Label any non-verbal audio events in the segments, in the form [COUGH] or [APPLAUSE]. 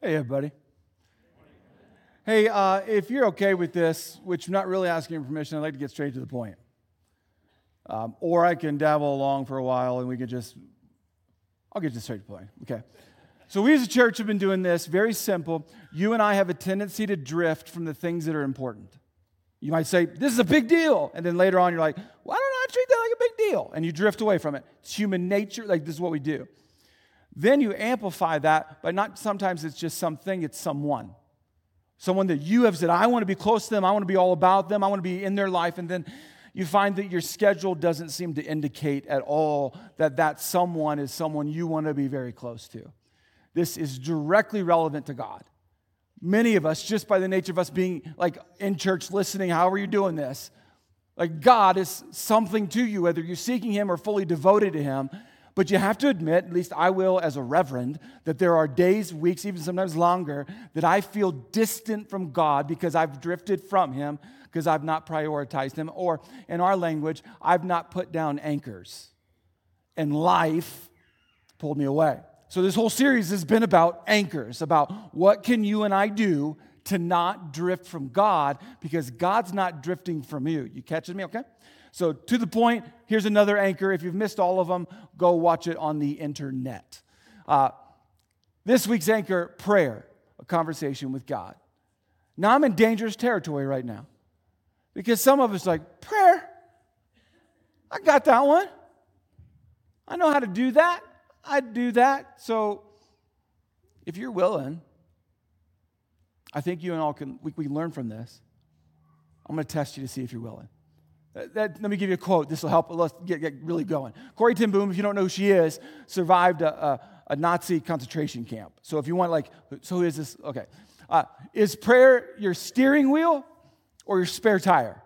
Hey, everybody. Hey, uh, if you're okay with this, which I'm not really asking permission, I'd like to get straight to the point. Um, or I can dabble along for a while and we can just, I'll get to straight to the point. Okay. So we as a church have been doing this very simple. You and I have a tendency to drift from the things that are important. You might say, This is a big deal. And then later on, you're like, Why don't I treat that like a big deal? And you drift away from it. It's human nature. Like, this is what we do. Then you amplify that, but not sometimes it's just something, it's someone. Someone that you have said, I want to be close to them, I want to be all about them, I want to be in their life. And then you find that your schedule doesn't seem to indicate at all that that someone is someone you want to be very close to. This is directly relevant to God. Many of us, just by the nature of us being like in church listening, how are you doing this? Like God is something to you, whether you're seeking Him or fully devoted to Him. But you have to admit, at least I will as a reverend, that there are days, weeks, even sometimes longer, that I feel distant from God because I've drifted from Him, because I've not prioritized Him, or in our language, I've not put down anchors. And life pulled me away. So this whole series has been about anchors, about what can you and I do to not drift from God because God's not drifting from you. You catching me, okay? So, to the point, here's another anchor. If you've missed all of them, go watch it on the internet. Uh, this week's anchor prayer, a conversation with God. Now, I'm in dangerous territory right now because some of us like, prayer, I got that one. I know how to do that. I'd do that. So, if you're willing, I think you and all can, we, we learn from this. I'm going to test you to see if you're willing. That, let me give you a quote. This will help. Let's get, get really going. Corrie ten Boom, if you don't know who she is, survived a, a, a Nazi concentration camp. So if you want, like, so who is this? Okay. Uh, is prayer your steering wheel or your spare tire?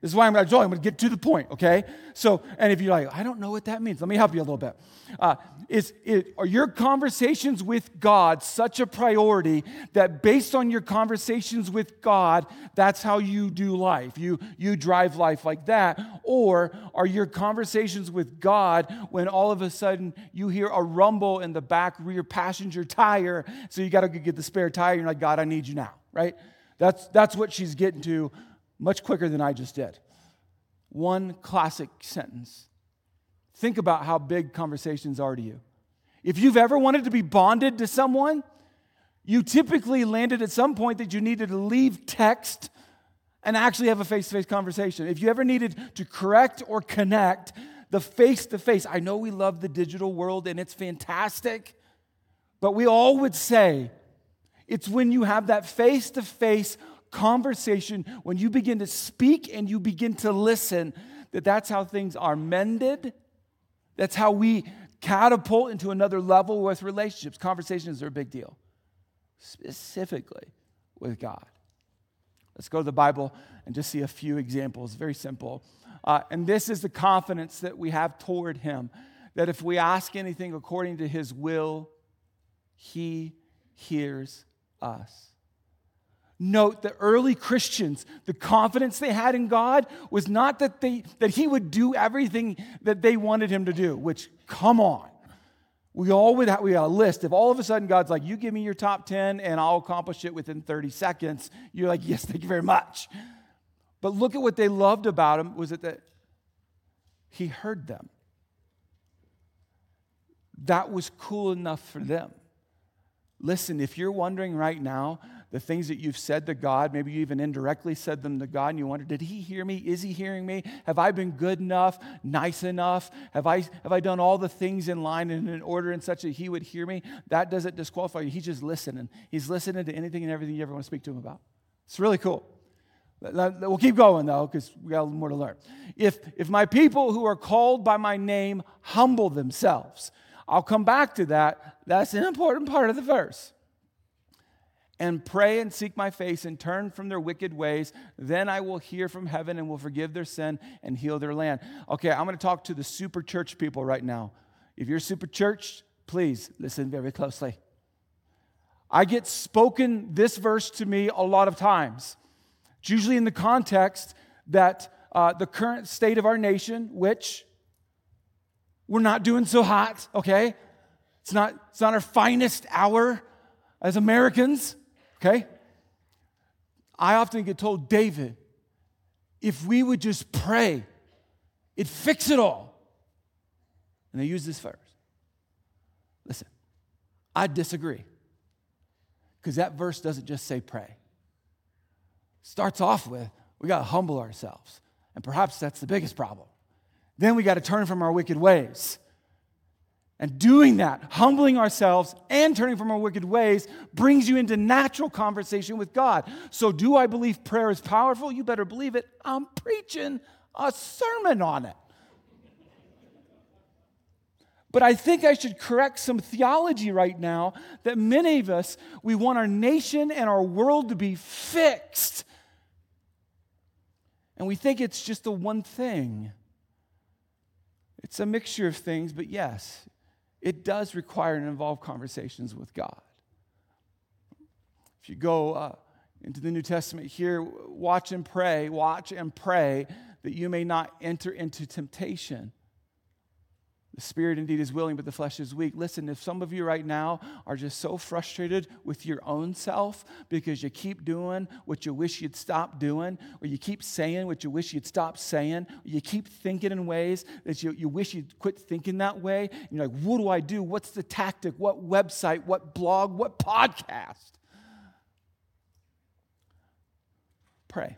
This is why I'm going to I'm going to get to the point, okay? So, and if you're like, I don't know what that means, let me help you a little bit. Uh, is, it, are your conversations with God such a priority that based on your conversations with God, that's how you do life? You, you drive life like that? Or are your conversations with God when all of a sudden you hear a rumble in the back rear passenger tire, so you got to get the spare tire, you're like, God, I need you now, right? That's, that's what she's getting to much quicker than I just did. One classic sentence. Think about how big conversations are to you. If you've ever wanted to be bonded to someone, you typically landed at some point that you needed to leave text and actually have a face to face conversation. If you ever needed to correct or connect, the face to face, I know we love the digital world and it's fantastic, but we all would say it's when you have that face to face conversation, when you begin to speak and you begin to listen, that that's how things are mended. That's how we catapult into another level with relationships. Conversations are a big deal, specifically with God. Let's go to the Bible and just see a few examples. Very simple. Uh, and this is the confidence that we have toward Him that if we ask anything according to His will, He hears us. Note the early Christians, the confidence they had in God was not that, they, that He would do everything that they wanted Him to do, which, come on. We all would have, we have a list. If all of a sudden God's like, you give me your top 10 and I'll accomplish it within 30 seconds, you're like, yes, thank you very much. But look at what they loved about him was that he heard them. That was cool enough for them. Listen, if you're wondering right now, the things that you've said to God, maybe you even indirectly said them to God, and you wonder, did He hear me? Is He hearing me? Have I been good enough, nice enough? Have I, have I done all the things in line and in order in such that He would hear me? That doesn't disqualify you. He's just listening. He's listening to anything and everything you ever want to speak to Him about. It's really cool. We'll keep going though, because we got a little more to learn. If, if my people who are called by my name humble themselves, I'll come back to that. That's an important part of the verse and pray and seek my face and turn from their wicked ways, then I will hear from heaven and will forgive their sin and heal their land. Okay, I'm going to talk to the super church people right now. If you're super church, please listen very closely. I get spoken this verse to me a lot of times. It's usually in the context that uh, the current state of our nation, which we're not doing so hot, okay? It's not, it's not our finest hour as Americans, okay, I often get told, David, if we would just pray, it'd fix it all. And they use this verse. Listen, I disagree. Because that verse doesn't just say pray. Starts off with, we got to humble ourselves. And perhaps that's the biggest problem. Then we got to turn from our wicked ways. And doing that, humbling ourselves and turning from our wicked ways, brings you into natural conversation with God. So, do I believe prayer is powerful? You better believe it. I'm preaching a sermon on it. But I think I should correct some theology right now that many of us, we want our nation and our world to be fixed. And we think it's just the one thing. It's a mixture of things, but yes, it does require and involve conversations with God. If you go uh, into the New Testament here, watch and pray, watch and pray that you may not enter into temptation. The spirit indeed is willing, but the flesh is weak. Listen, if some of you right now are just so frustrated with your own self because you keep doing what you wish you'd stop doing, or you keep saying what you wish you'd stop saying, or you keep thinking in ways that you, you wish you'd quit thinking that way, and you're like, what do I do? What's the tactic? What website? What blog? What podcast? Pray.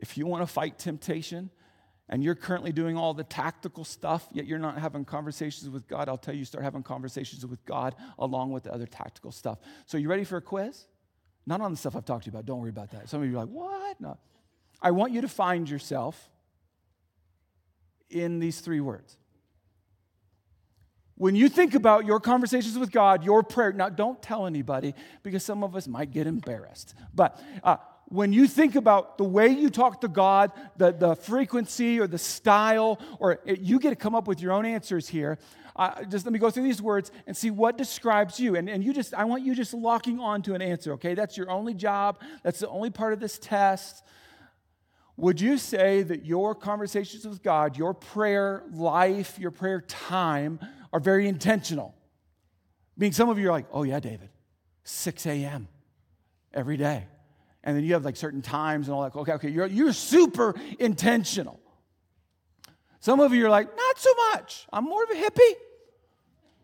If you want to fight temptation, and you're currently doing all the tactical stuff, yet you're not having conversations with God, I'll tell you, start having conversations with God along with the other tactical stuff. So, you ready for a quiz? Not on the stuff I've talked to you about. Don't worry about that. Some of you are like, what? No. I want you to find yourself in these three words. When you think about your conversations with God, your prayer, now don't tell anybody because some of us might get embarrassed. But uh, when you think about the way you talk to God, the, the frequency or the style, or it, you get to come up with your own answers here. Uh, just let me go through these words and see what describes you. And, and you just, I want you just locking on to an answer, okay? That's your only job. That's the only part of this test. Would you say that your conversations with God, your prayer life, your prayer time are very intentional? Being some of you are like, oh yeah, David, 6 a.m. every day and then you have like certain times and all that. Okay, okay, you're, you're super intentional. Some of you are like, not so much. I'm more of a hippie,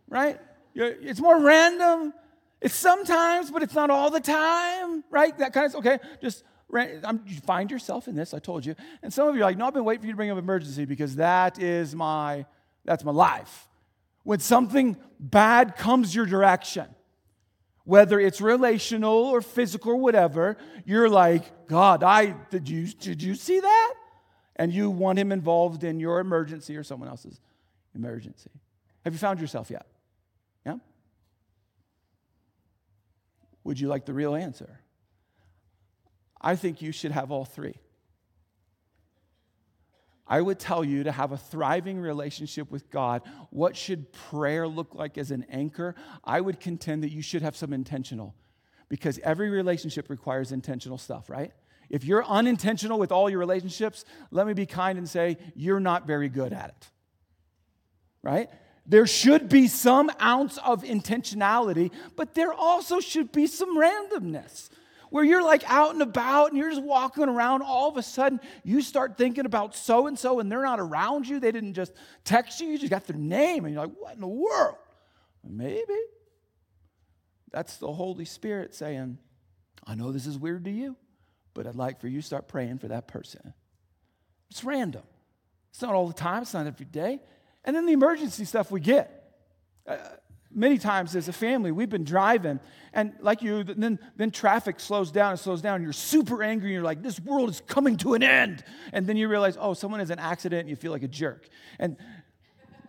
right? You're, it's more random. It's sometimes, but it's not all the time, right? That kind of, okay, just I'm, you find yourself in this, I told you. And some of you are like, no, I've been waiting for you to bring up emergency because that is my, that's my life. When something bad comes your direction, whether it's relational or physical or whatever, you're like, God, I did you did you see that? And you want him involved in your emergency or someone else's emergency. Have you found yourself yet? Yeah? Would you like the real answer? I think you should have all three. I would tell you to have a thriving relationship with God. What should prayer look like as an anchor? I would contend that you should have some intentional because every relationship requires intentional stuff, right? If you're unintentional with all your relationships, let me be kind and say you're not very good at it, right? There should be some ounce of intentionality, but there also should be some randomness where you're like out and about and you're just walking around. All of a sudden, you start thinking about so and so, and they're not around you. They didn't just text you, you just got their name, and you're like, what in the world? Maybe. That's the Holy Spirit saying, I know this is weird to you, but I'd like for you to start praying for that person. It's random. It's not all the time, it's not every day. And then the emergency stuff we get. Uh, many times as a family we've been driving and like you then then traffic slows down and slows down and you're super angry and you're like this world is coming to an end. And then you realize oh someone has an accident and you feel like a jerk. And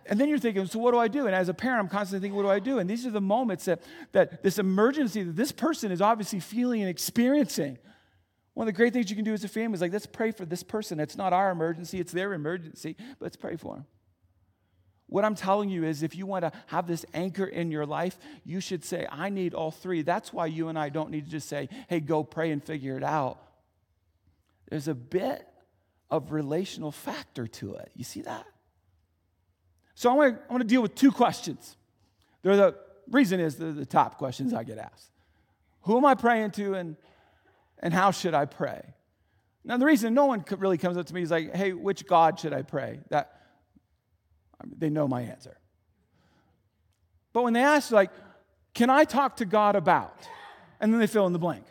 and then you're thinking so what do i do? And as a parent i'm constantly thinking what do i do? And these are the moments that that this emergency that this person is obviously feeling and experiencing. One of the great things you can do as a family is like let's pray for this person. It's not our emergency it's their emergency let's pray for them what I'm telling you is if you want to have this anchor in your life, you should say, I need all three. That's why you and I don't need to just say, hey, go pray and figure it out. There's a bit of relational factor to it. You see that? So I want to, I want to deal with two questions. They're the reason is the, the top questions I get asked. Who am I praying to and, and how should I pray? Now, the reason no one really comes up to me is like, hey, which God should I pray? That they know my answer. But when they ask, like, can I talk to God about? And then they fill in the blank.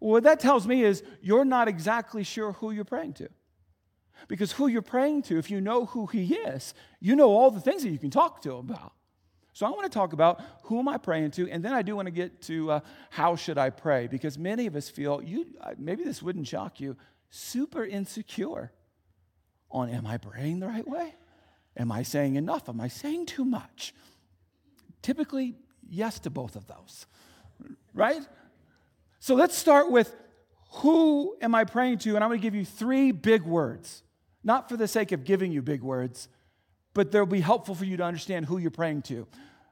Well, what that tells me is you're not exactly sure who you're praying to. Because who you're praying to, if you know who He is, you know all the things that you can talk to Him about. So I want to talk about who am I praying to, and then I do want to get to uh, how should I pray, because many of us feel you. Maybe this wouldn't shock you, super insecure on am I praying the right way? Am I saying enough? Am I saying too much? Typically, yes to both of those, right? So let's start with who am I praying to? And I'm going to give you three big words, not for the sake of giving you big words, but they'll be helpful for you to understand who you're praying to.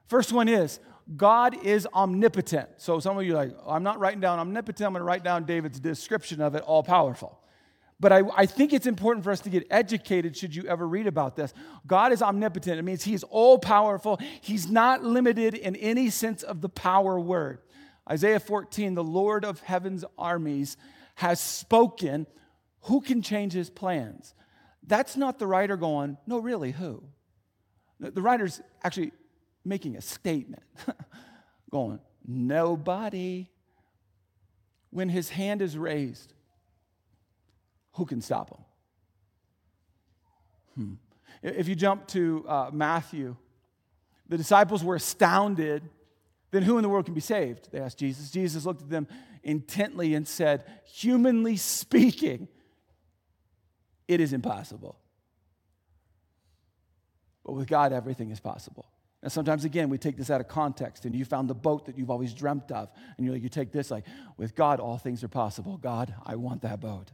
First one is God is omnipotent. So some of you are like, I'm not writing down omnipotent, I'm going to write down David's description of it, all powerful. But I, I think it's important for us to get educated should you ever read about this. God is omnipotent. It means He's all powerful. He's not limited in any sense of the power word. Isaiah 14, the Lord of heaven's armies has spoken. Who can change his plans? That's not the writer going, no, really, who? The writer's actually making a statement, [LAUGHS] going, nobody. When his hand is raised, who can stop him? Hmm. If you jump to uh, Matthew, the disciples were astounded. Then who in the world can be saved? They asked Jesus. Jesus looked at them intently and said, Humanly speaking, it is impossible. But with God, everything is possible. And sometimes, again, we take this out of context, and you found the boat that you've always dreamt of, and you like, you take this like, with God, all things are possible. God, I want that boat.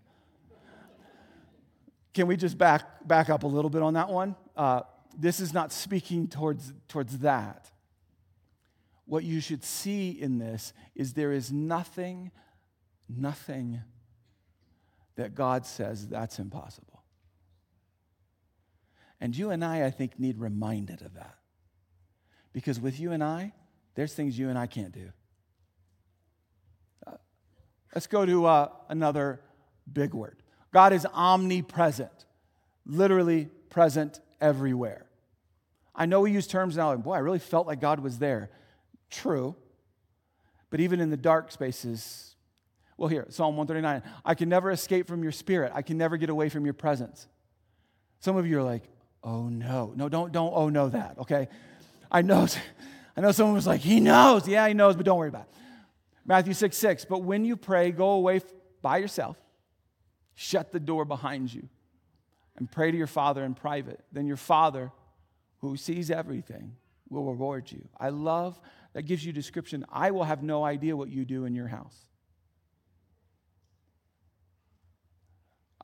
Can we just back, back up a little bit on that one? Uh, this is not speaking towards, towards that. What you should see in this is there is nothing, nothing that God says that's impossible. And you and I, I think, need reminded of that. Because with you and I, there's things you and I can't do. Uh, let's go to uh, another big word God is omnipresent, literally present everywhere. I know we use terms now, and boy, I really felt like God was there. True. But even in the dark spaces, well, here, Psalm 139 I can never escape from your spirit, I can never get away from your presence. Some of you are like, oh no. No, don't, don't, oh no, that, okay? I know, [LAUGHS] I know someone was like, he knows. Yeah, he knows, but don't worry about it. Matthew 6 6, but when you pray, go away by yourself Shut the door behind you and pray to your Father in private. Then your Father, who sees everything, will reward you. I love that gives you description. I will have no idea what you do in your house.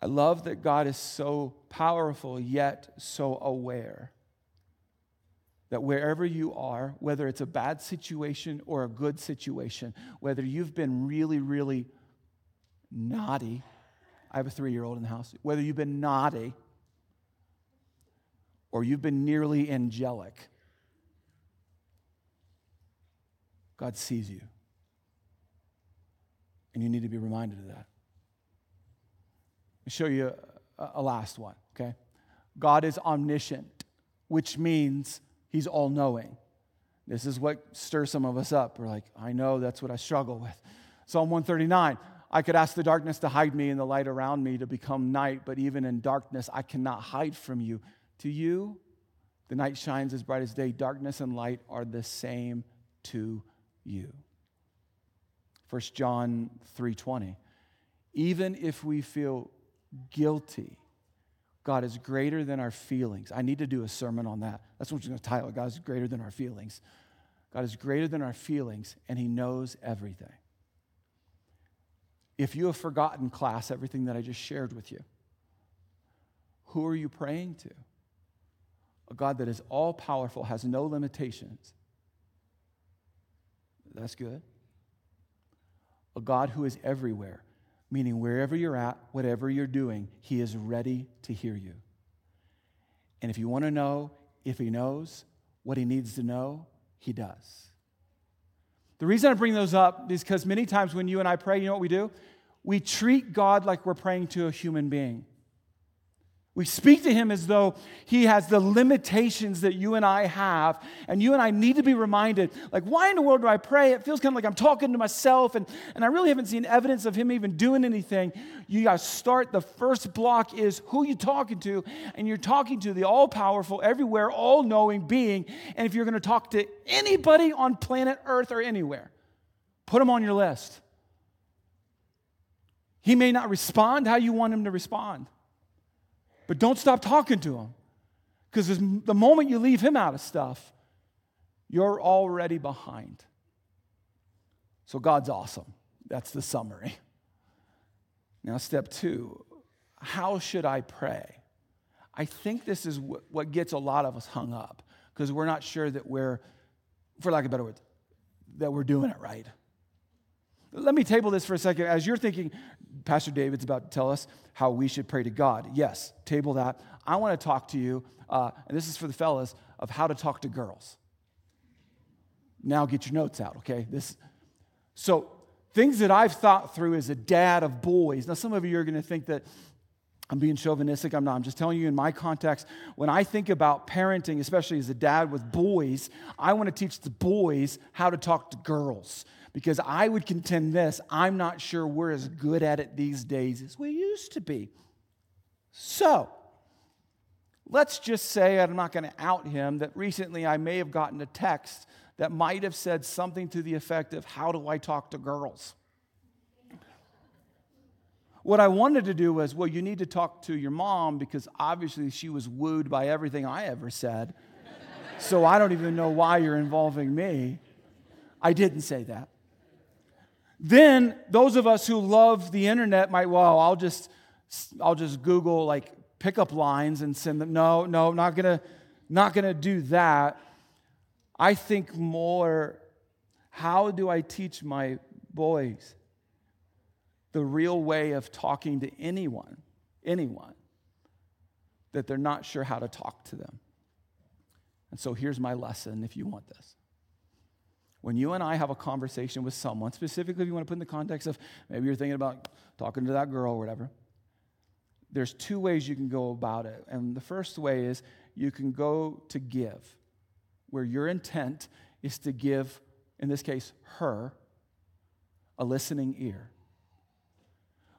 I love that God is so powerful yet so aware that wherever you are, whether it's a bad situation or a good situation, whether you've been really, really naughty I have a three year old in the house. Whether you've been naughty or you've been nearly angelic, God sees you. And you need to be reminded of that. I'll show you a, a last one, okay? God is omniscient, which means he's all knowing. This is what stirs some of us up. We're like, I know that's what I struggle with. Psalm 139 I could ask the darkness to hide me and the light around me to become night, but even in darkness, I cannot hide from you. To you, the night shines as bright as day. Darkness and light are the same to you. 1 John 3:20. Even if we feel guilty, God is greater than our feelings. I need to do a sermon on that. That's what I'm going to title. God is greater than our feelings. God is greater than our feelings, and He knows everything. If you have forgotten, class, everything that I just shared with you, who are you praying to? A God that is all powerful, has no limitations. That's good. A God who is everywhere, meaning wherever you're at, whatever you're doing, He is ready to hear you. And if you want to know if He knows what He needs to know, He does. The reason I bring those up is because many times when you and I pray, you know what we do? We treat God like we're praying to a human being. We speak to him as though he has the limitations that you and I have. And you and I need to be reminded like, why in the world do I pray? It feels kind of like I'm talking to myself, and, and I really haven't seen evidence of him even doing anything. You got to start. The first block is who you talking to, and you're talking to the all powerful, everywhere, all knowing being. And if you're going to talk to anybody on planet Earth or anywhere, put him on your list. He may not respond how you want him to respond. But don't stop talking to him. Because the moment you leave him out of stuff, you're already behind. So God's awesome. That's the summary. Now, step two how should I pray? I think this is what gets a lot of us hung up because we're not sure that we're, for lack of better words, that we're doing it right. Let me table this for a second. As you're thinking, Pastor David's about to tell us how we should pray to God. Yes, table that. I want to talk to you, uh, and this is for the fellas, of how to talk to girls. Now get your notes out, okay? This, so, things that I've thought through as a dad of boys. Now, some of you are going to think that I'm being chauvinistic. I'm not. I'm just telling you in my context, when I think about parenting, especially as a dad with boys, I want to teach the boys how to talk to girls because I would contend this I'm not sure we're as good at it these days as we used to be. So, let's just say, I'm not going to out him, that recently I may have gotten a text that might have said something to the effect of, How do I talk to girls? What I wanted to do was, well, you need to talk to your mom because obviously she was wooed by everything I ever said. so I don't even know why you're involving me. I didn't say that. Then those of us who love the internet might, well, I'll just, I'll just Google like pickup lines and send them. No, no, not gonna, not gonna do that. I think more, how do I teach my boys the real way of talking to anyone, anyone, that they're not sure how to talk to them? And so here's my lesson if you want this. When you and I have a conversation with someone, specifically if you want to put in the context of maybe you're thinking about talking to that girl or whatever, there's two ways you can go about it. And the first way is you can go to give, where your intent is to give, in this case, her, a listening ear.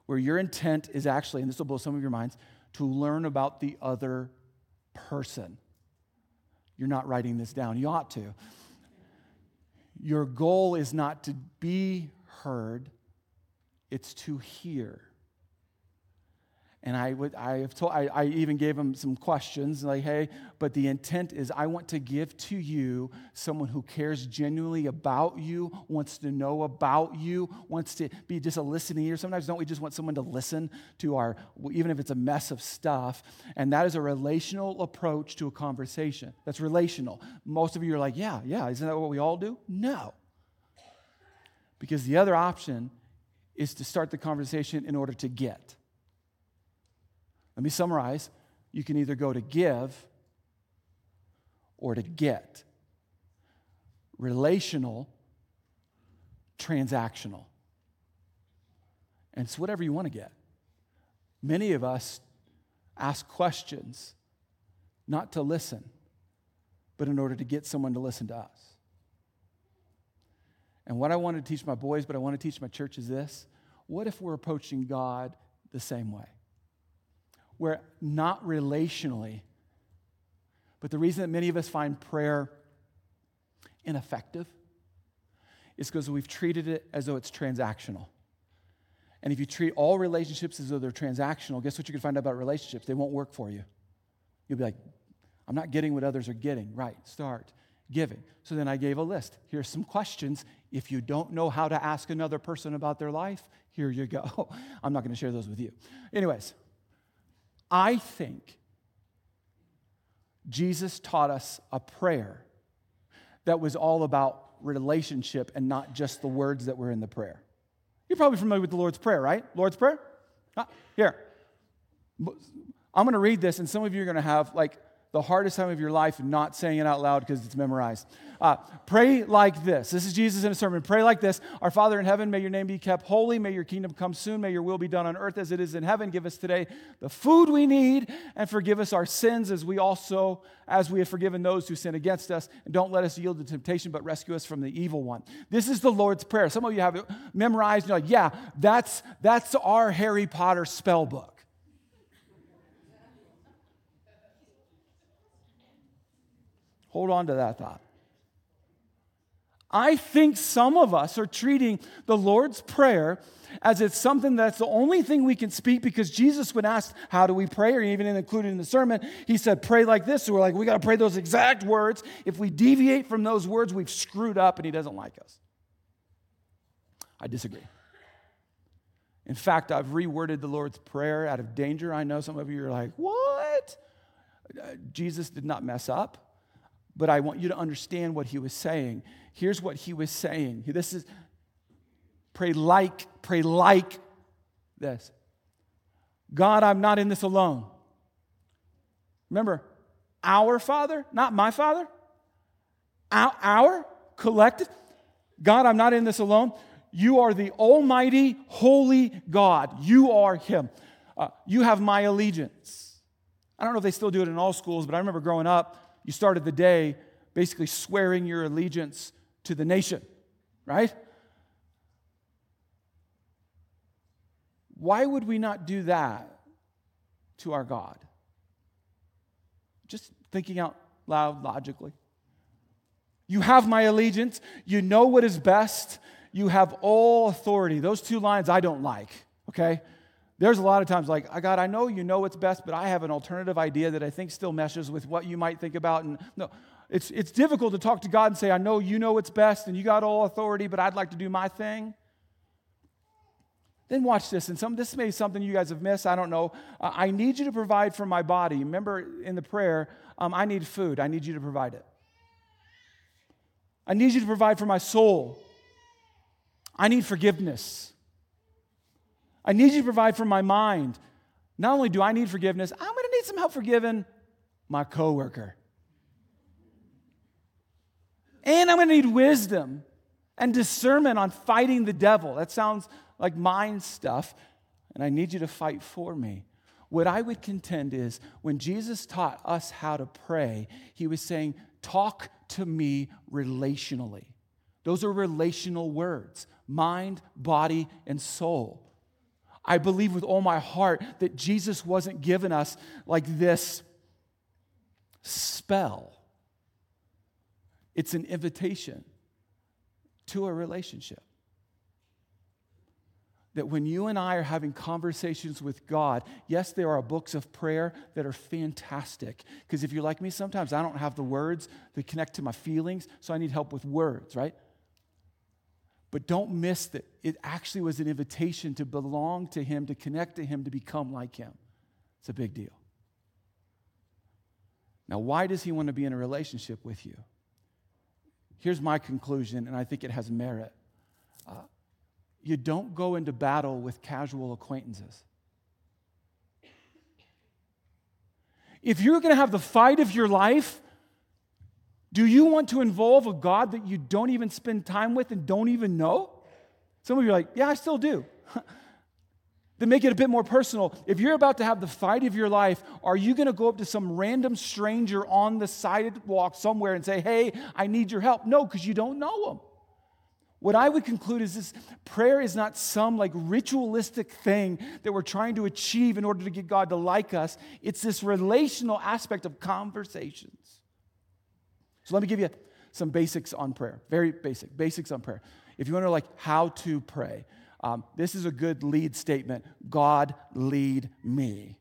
Where your intent is actually, and this will blow some of your minds, to learn about the other person. You're not writing this down. You ought to. Your goal is not to be heard, it's to hear. And I, would, I, have told, I, I even gave him some questions like, hey, but the intent is I want to give to you someone who cares genuinely about you, wants to know about you, wants to be just a listening ear. Sometimes don't we just want someone to listen to our, even if it's a mess of stuff? And that is a relational approach to a conversation. That's relational. Most of you are like, yeah, yeah, isn't that what we all do? No. Because the other option is to start the conversation in order to get. Let me summarize. You can either go to give or to get. Relational, transactional. And it's whatever you want to get. Many of us ask questions not to listen, but in order to get someone to listen to us. And what I want to teach my boys, but I want to teach my church is this what if we're approaching God the same way? We're not relationally. But the reason that many of us find prayer ineffective is because we've treated it as though it's transactional. And if you treat all relationships as though they're transactional, guess what you can find out about relationships? They won't work for you. You'll be like, I'm not getting what others are getting. Right, start giving. So then I gave a list. Here's some questions. If you don't know how to ask another person about their life, here you go. [LAUGHS] I'm not going to share those with you. Anyways, I think Jesus taught us a prayer that was all about relationship and not just the words that were in the prayer. You're probably familiar with the Lord's Prayer, right? Lord's Prayer? Ah, here. I'm going to read this, and some of you are going to have like the hardest time of your life not saying it out loud because it's memorized. Uh, pray like this. This is Jesus in a sermon. Pray like this Our Father in heaven, may your name be kept holy. May your kingdom come soon. May your will be done on earth as it is in heaven. Give us today the food we need and forgive us our sins as we also, as we have forgiven those who sin against us. And don't let us yield to temptation, but rescue us from the evil one. This is the Lord's Prayer. Some of you have it memorized. You're like, yeah, that's, that's our Harry Potter spell book. Hold on to that thought. I think some of us are treating the Lord's Prayer as it's something that's the only thing we can speak because Jesus would ask, How do we pray? Or even included in the sermon, he said, Pray like this. So we're like, We got to pray those exact words. If we deviate from those words, we've screwed up and he doesn't like us. I disagree. In fact, I've reworded the Lord's Prayer out of danger. I know some of you are like, What? Uh, Jesus did not mess up but I want you to understand what he was saying. Here's what he was saying. This is pray like, pray like this. God, I'm not in this alone. Remember, our Father, not my Father. Our, our collective. God, I'm not in this alone. You are the Almighty, Holy God. You are Him. Uh, you have my allegiance. I don't know if they still do it in all schools, but I remember growing up, you started the day basically swearing your allegiance to the nation, right? Why would we not do that to our God? Just thinking out loud logically. You have my allegiance. You know what is best. You have all authority. Those two lines I don't like, okay? There's a lot of times like, God, I know you know what's best, but I have an alternative idea that I think still meshes with what you might think about. And no, it's, it's difficult to talk to God and say, I know you know what's best and you got all authority, but I'd like to do my thing. Then watch this, and some this may be something you guys have missed. I don't know. Uh, I need you to provide for my body. Remember in the prayer, um, I need food. I need you to provide it. I need you to provide for my soul. I need forgiveness. I need you to provide for my mind. Not only do I need forgiveness, I'm going to need some help forgiving my coworker. And I'm going to need wisdom and discernment on fighting the devil. That sounds like mind stuff, and I need you to fight for me. What I would contend is when Jesus taught us how to pray, he was saying, Talk to me relationally. Those are relational words mind, body, and soul. I believe with all my heart that Jesus wasn't given us like this spell. It's an invitation to a relationship. That when you and I are having conversations with God, yes, there are books of prayer that are fantastic. Because if you're like me, sometimes I don't have the words that connect to my feelings, so I need help with words, right? But don't miss that it actually was an invitation to belong to Him, to connect to Him, to become like Him. It's a big deal. Now, why does He want to be in a relationship with you? Here's my conclusion, and I think it has merit. Uh, you don't go into battle with casual acquaintances. If you're going to have the fight of your life, do you want to involve a God that you don't even spend time with and don't even know? Some of you are like, yeah, I still do. [LAUGHS] then make it a bit more personal. If you're about to have the fight of your life, are you going to go up to some random stranger on the sidewalk somewhere and say, hey, I need your help? No, because you don't know them. What I would conclude is this prayer is not some like ritualistic thing that we're trying to achieve in order to get God to like us. It's this relational aspect of conversations. So let me give you some basics on prayer. Very basic, basics on prayer. If you want to know like how to pray, um, this is a good lead statement. God lead me.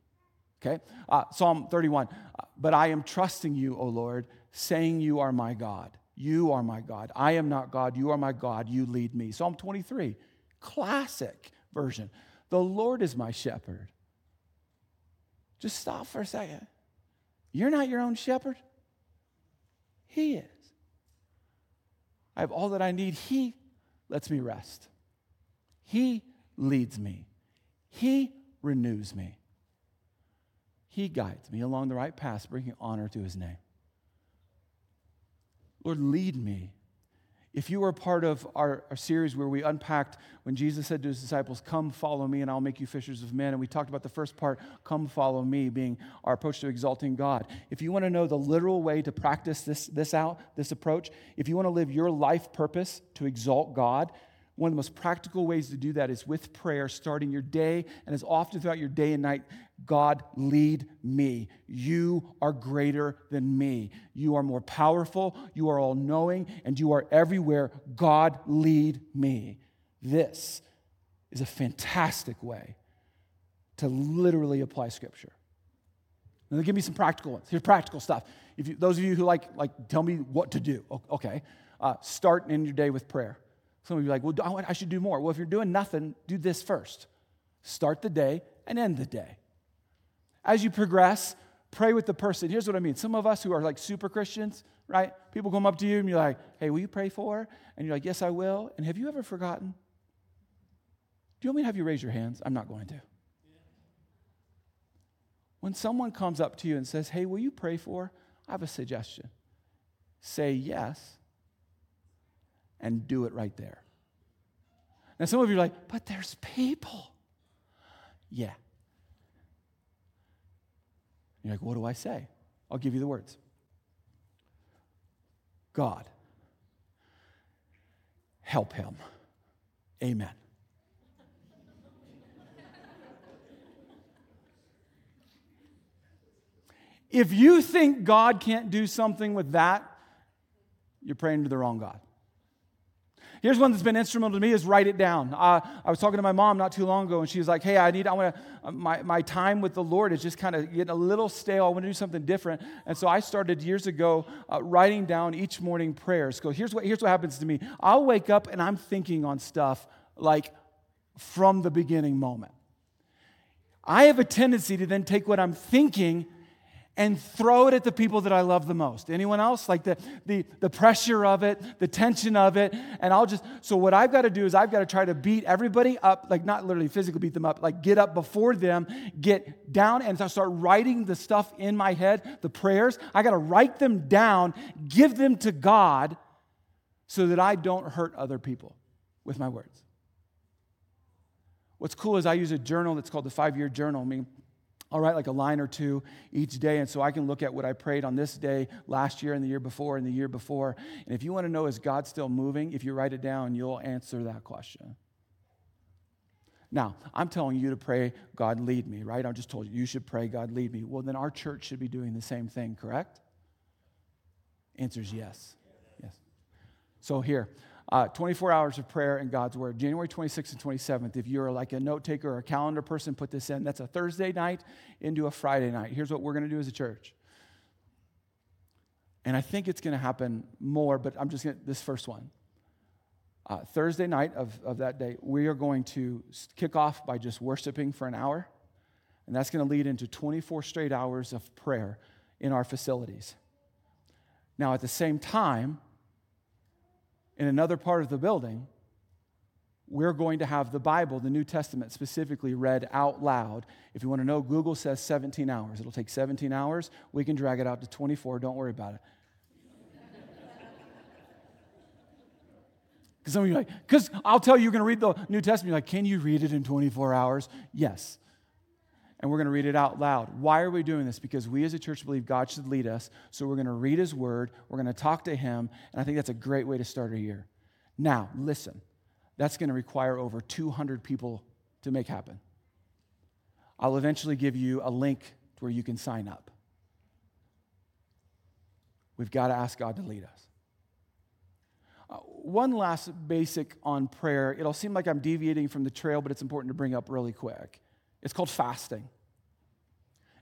Okay, uh, Psalm 31. Uh, but I am trusting you, O Lord, saying you are my God. You are my God. I am not God. You are my God. You lead me. Psalm 23, classic version. The Lord is my shepherd. Just stop for a second. You're not your own shepherd. He is. I have all that I need. He lets me rest. He leads me. He renews me. He guides me along the right path, bringing honor to his name. Lord, lead me. If you were part of our, our, series where we unpacked when Jesus said to his disciples, Come follow me, and I'll make you fishers of men, and we talked about the first part, Come follow me, being our approach to exalting God. If you want to know the literal way to practice this, this out, this approach, if you want to live your life purpose to exalt God, one of the most practical ways to do that is with prayer, starting your day, and as often throughout your day and night, God, lead me. You are greater than me. You are more powerful, you are all knowing, and you are everywhere. God, lead me. This is a fantastic way to literally apply Scripture. Now, give me some practical ones. Here's practical stuff. If you, those of you who like, like, tell me what to do. Okay, uh, start in your day with prayer. Some of you are like, well, I should do more. Well, if you're doing nothing, do this first. Start the day and end the day. As you progress, pray with the person. Here's what I mean. Some of us who are like super Christians, right? People come up to you and you're like, hey, will you pray for? And you're like, yes, I will. And have you ever forgotten? Do you want me to have you raise your hands? I'm not going to. When someone comes up to you and says, hey, will you pray for? I have a suggestion. Say yes and do it right there. Now, some of you are like, but there's people. Yeah. You're like, what do I say? I'll give you the words God, help him. Amen. if you think God can't do something with that, you're praying to the wrong God. Here's one that's been instrumental to me is write it down. Uh, I was talking to my mom not too long ago, and she was like, hey, I need, I want to, uh, my, my time with the Lord is just kind of getting a little stale. I want to do something different. And so I started years ago uh, writing down each morning prayers. So here's what, here's what happens to me. I'll wake up and I'm thinking on stuff like from the beginning moment. I have a tendency to then take what I'm thinking and throw it at the people that I love the most. Anyone else? Like the, the, the pressure of it, the tension of it. And I'll just, so what I've got to do is I've got to try to beat everybody up, like not literally physically beat them up, like get up before them, get down and start writing the stuff in my head, the prayers. I got to write them down, give them to God so that I don't hurt other people with my words. What's cool is I use a journal that's called the five year journal. I mean, I'll write like a line or two each day, and so I can look at what I prayed on this day, last year, and the year before, and the year before. And if you want to know, is God still moving? If you write it down, you'll answer that question. Now, I'm telling you to pray, God lead me, right? I just told you, you should pray, God lead me. Well, then our church should be doing the same thing, correct? Answer is yes. Yes. So here, uh, 24 hours of prayer in God's Word. January 26th and 27th. If you're like a note taker or a calendar person, put this in. That's a Thursday night into a Friday night. Here's what we're going to do as a church. And I think it's going to happen more, but I'm just going to, this first one. Uh, Thursday night of, of that day, we are going to kick off by just worshiping for an hour. And that's going to lead into 24 straight hours of prayer in our facilities. Now, at the same time, in another part of the building, we're going to have the Bible, the New Testament specifically, read out loud. If you want to know, Google says 17 hours. It'll take 17 hours. We can drag it out to 24. Don't worry about it. [LAUGHS] Because some of you like, because I'll tell you, you're going to read the New Testament. You're like, can you read it in 24 hours? Yes and we're going to read it out loud. Why are we doing this? Because we as a church believe God should lead us. So we're going to read His Word, we're going to talk to Him, and I think that's a great way to start a year. Now, listen, that's going to require over 200 people to make happen. I'll eventually give you a link to where you can sign up. We've got to ask God to lead us. Uh, one last basic on prayer. It'll seem like I'm deviating from the trail, but it's important to bring up really quick. It's called fasting.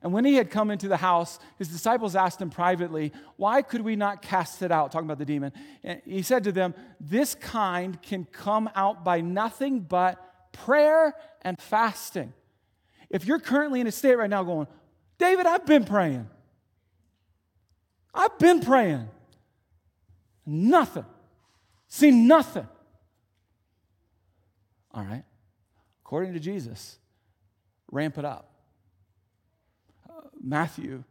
And when he had come into the house, his disciples asked him privately, Why could we not cast it out? Talking about the demon. And he said to them, This kind can come out by nothing but prayer and fasting. If you're currently in a state right now going, David, I've been praying. I've been praying. Nothing. Seen nothing. All right. According to Jesus, ramp it up. Matthew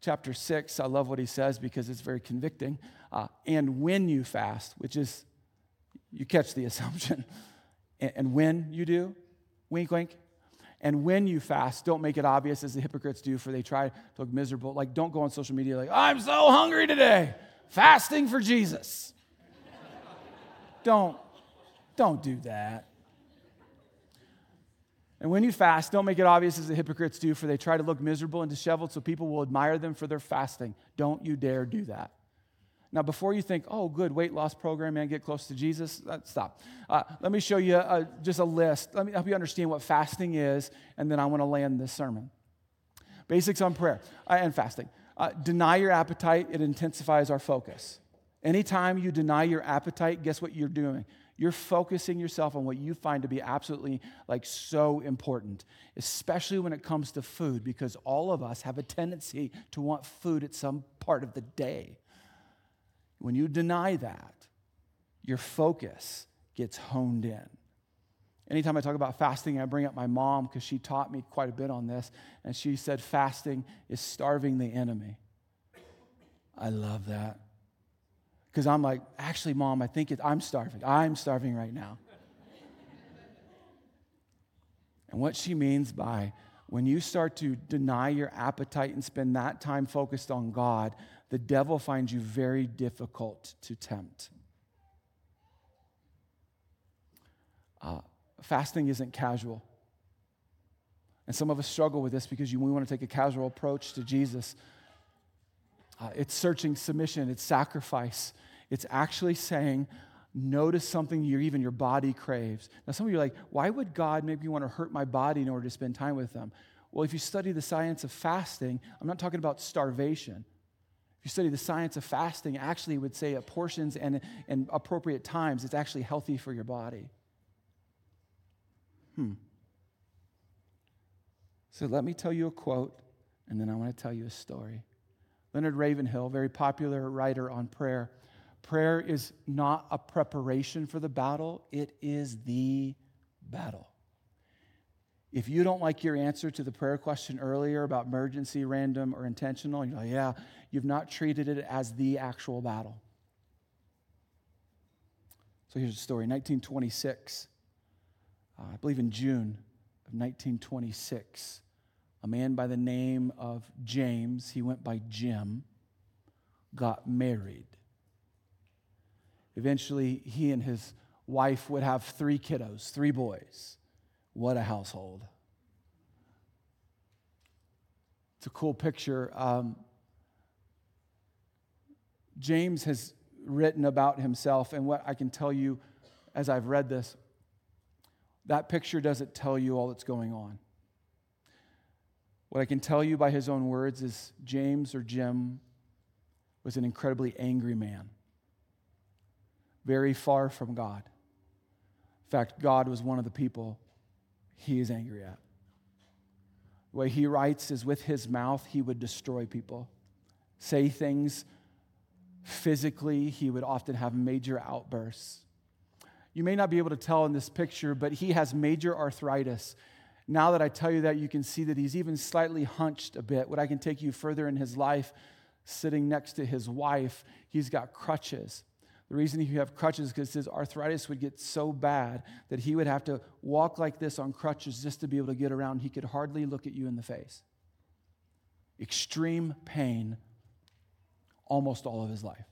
chapter 6, I love what he says because it's very convicting. Uh, and when you fast, which is, you catch the [LAUGHS] assumption. and, and when you do, wink, wink. And when you fast, don't make it obvious as the hypocrites do, for they try to look miserable. Like, don't go on social media like, I'm so hungry today, fasting for Jesus. [LAUGHS] don't, don't do that. And when you fast, don't make it obvious as the hypocrites do, for they try to look miserable and disheveled so people will admire them for their fasting. Don't you dare do that. Now, before you think, oh, good, weight loss program, man, get close to Jesus, uh, stop. Uh, let me show you just a list. Let me help you understand what fasting is, and then I want to land this sermon. Basics on prayer uh, and fasting. Uh, deny your appetite, it intensifies our focus. Anytime you deny your appetite, guess what you're doing? You're focusing yourself on what you find to be absolutely like so important, especially when it comes to food, because all of us have a tendency to want food at some part of the day. When you deny that, your focus gets honed in. Anytime I talk about fasting, I bring up my mom because she taught me quite a bit on this. And she said, fasting is starving the enemy. I love that. Because I'm like, actually, mom, I think it, I'm starving. I'm starving right now. and what she means by when you start to deny your appetite and spend that time focused on God, the devil finds you very difficult to tempt. Uh, fasting isn't casual. And some of us struggle with this because you, we want to take a casual approach to Jesus. Uh, it's searching submission, it's sacrifice. It's actually saying, notice something you even your body craves. Now, some of you are like, why would God make me want to hurt my body in order to spend time with them? Well, if you study the science of fasting, I'm not talking about starvation. If you study the science of fasting, actually would say at portions and, and appropriate times, it's actually healthy for your body. Hmm. So let me tell you a quote, and then I want to tell you a story. Leonard Ravenhill, very popular writer on prayer. Prayer is not a preparation for the battle, it is the battle. If you don't like your answer to the prayer question earlier about emergency, random, or intentional, you're like, yeah, you've not treated it as the actual battle. So here's a story 1926, uh, I believe in June of 1926, a man by the name of James, he went by Jim, got married. Eventually, he and his wife would have three kiddos, three boys. What a household. It's a cool picture. Um, James has written about himself, and what I can tell you as I've read this, that picture doesn't tell you all that's going on. What I can tell you by his own words is James or Jim was an incredibly angry man, very far from God. In fact, God was one of the people he is angry at. The way he writes is with his mouth, he would destroy people, say things physically, he would often have major outbursts. You may not be able to tell in this picture, but he has major arthritis. Now that I tell you that, you can see that he's even slightly hunched a bit. What I can take you further in his life, sitting next to his wife, he's got crutches. The reason he have crutches is because his arthritis would get so bad that he would have to walk like this on crutches just to be able to get around. He could hardly look at you in the face. Extreme pain almost all of his life.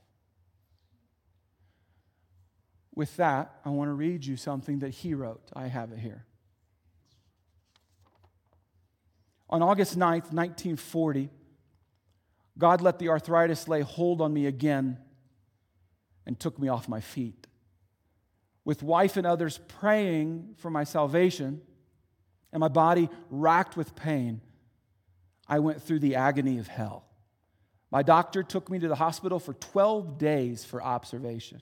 With that, I want to read you something that he wrote. I have it here. On August 9th, 1940, God let the arthritis lay hold on me again and took me off my feet. With wife and others praying for my salvation and my body racked with pain, I went through the agony of hell. My doctor took me to the hospital for 12 days for observation.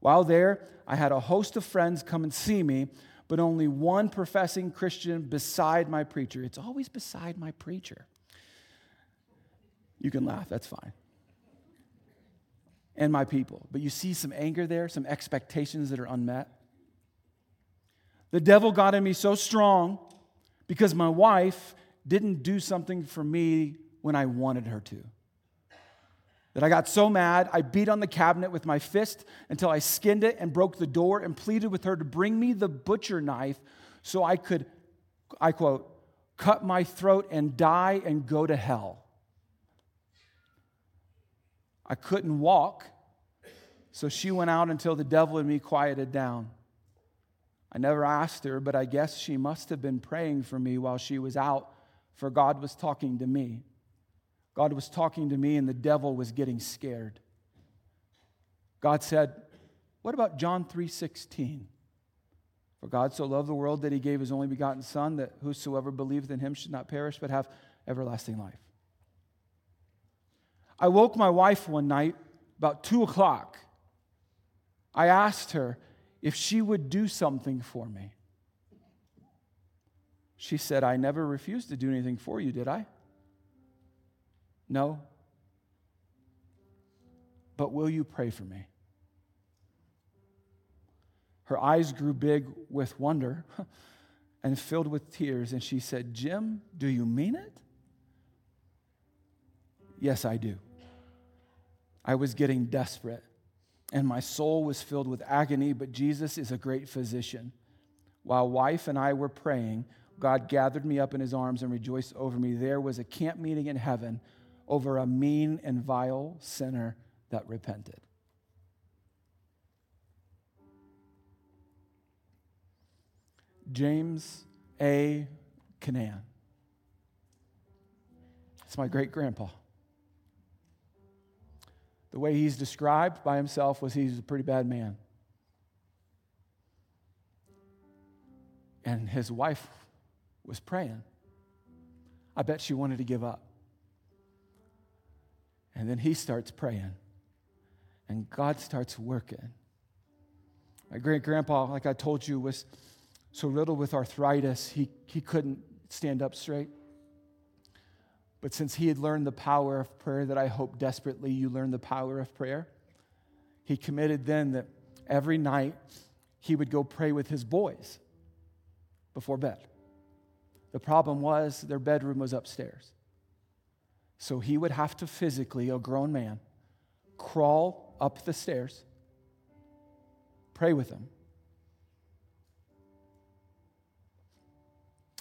While there, I had a host of friends come and see me, but only one professing Christian beside my preacher. It's always beside my preacher. You can laugh, that's fine and my people. But you see some anger there, some expectations that are unmet. The devil got in me so strong because my wife didn't do something for me when I wanted her to. That I got so mad, I beat on the cabinet with my fist until I skinned it and broke the door and pleaded with her to bring me the butcher knife so I could, I quote, cut my throat and die and go to hell. I couldn't walk, so she went out until the devil in me quieted down. I never asked her, but I guess she must have been praying for me while she was out, for God was talking to me. God was talking to me, and the devil was getting scared. God said, What about John 3:16? For God so loved the world that he gave his only begotten Son, that whosoever believeth in him should not perish, but have everlasting life. I woke my wife one night about two o'clock. I asked her if she would do something for me. She said, I never refused to do anything for you, did I? No. But will you pray for me? Her eyes grew big with wonder [LAUGHS] and filled with tears, and she said, Jim, do you mean it? Yes, I do. I was getting desperate, and my soul was filled with agony, but Jesus is a great physician. While wife and I were praying, God gathered me up in his arms and rejoiced over me. There was a camp meeting in heaven over a mean and vile sinner that repented. James A. Canaan. It's my great grandpa. The way he's described by himself was he's a pretty bad man. And his wife was praying. I bet she wanted to give up. And then he starts praying, and God starts working. My great grandpa, like I told you, was so riddled with arthritis, he, he couldn't stand up straight. But since he had learned the power of prayer that I hope desperately you learn the power of prayer, he committed then that every night he would go pray with his boys before bed. The problem was their bedroom was upstairs. So he would have to physically, a grown man, crawl up the stairs, pray with them,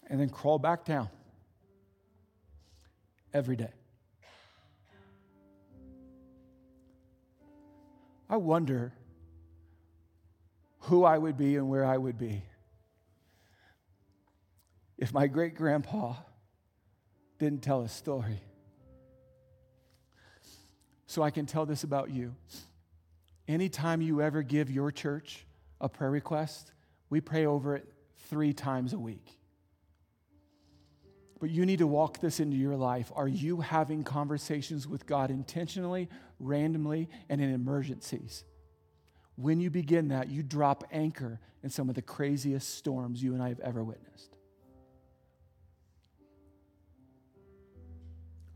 and then crawl back down every day. I wonder who I would be and where I would be if my great grandpa didn't tell a story. So I can tell this about you. Anytime you ever give your church a prayer request, we pray over it three times a week. But you need to walk this into your life. Are you having conversations with God intentionally, randomly, and in emergencies? When you begin that, you drop anchor in some of the craziest storms you and I have ever witnessed.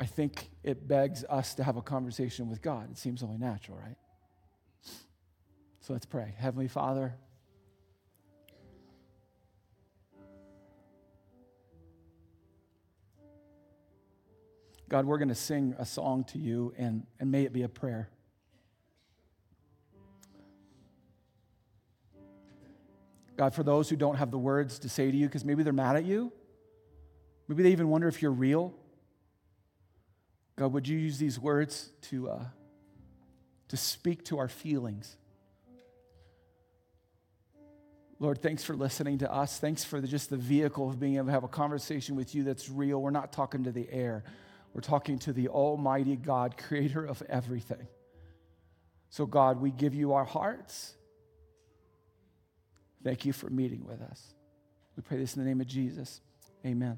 I think it begs us to have a conversation with God. It seems only natural, right? So let's pray. Heavenly Father, God, we're going to sing a song to you, and, and may it be a prayer. God, for those who don't have the words to say to you, because maybe they're mad at you, maybe they even wonder if you're real. God, would you use these words to, uh, to speak to our feelings? Lord, thanks for listening to us. Thanks for the, just the vehicle of being able to have a conversation with you that's real. We're not talking to the air. We're talking to the Almighty God, creator of everything. So, God, we give you our hearts. Thank you for meeting with us. We pray this in the name of Jesus. Amen.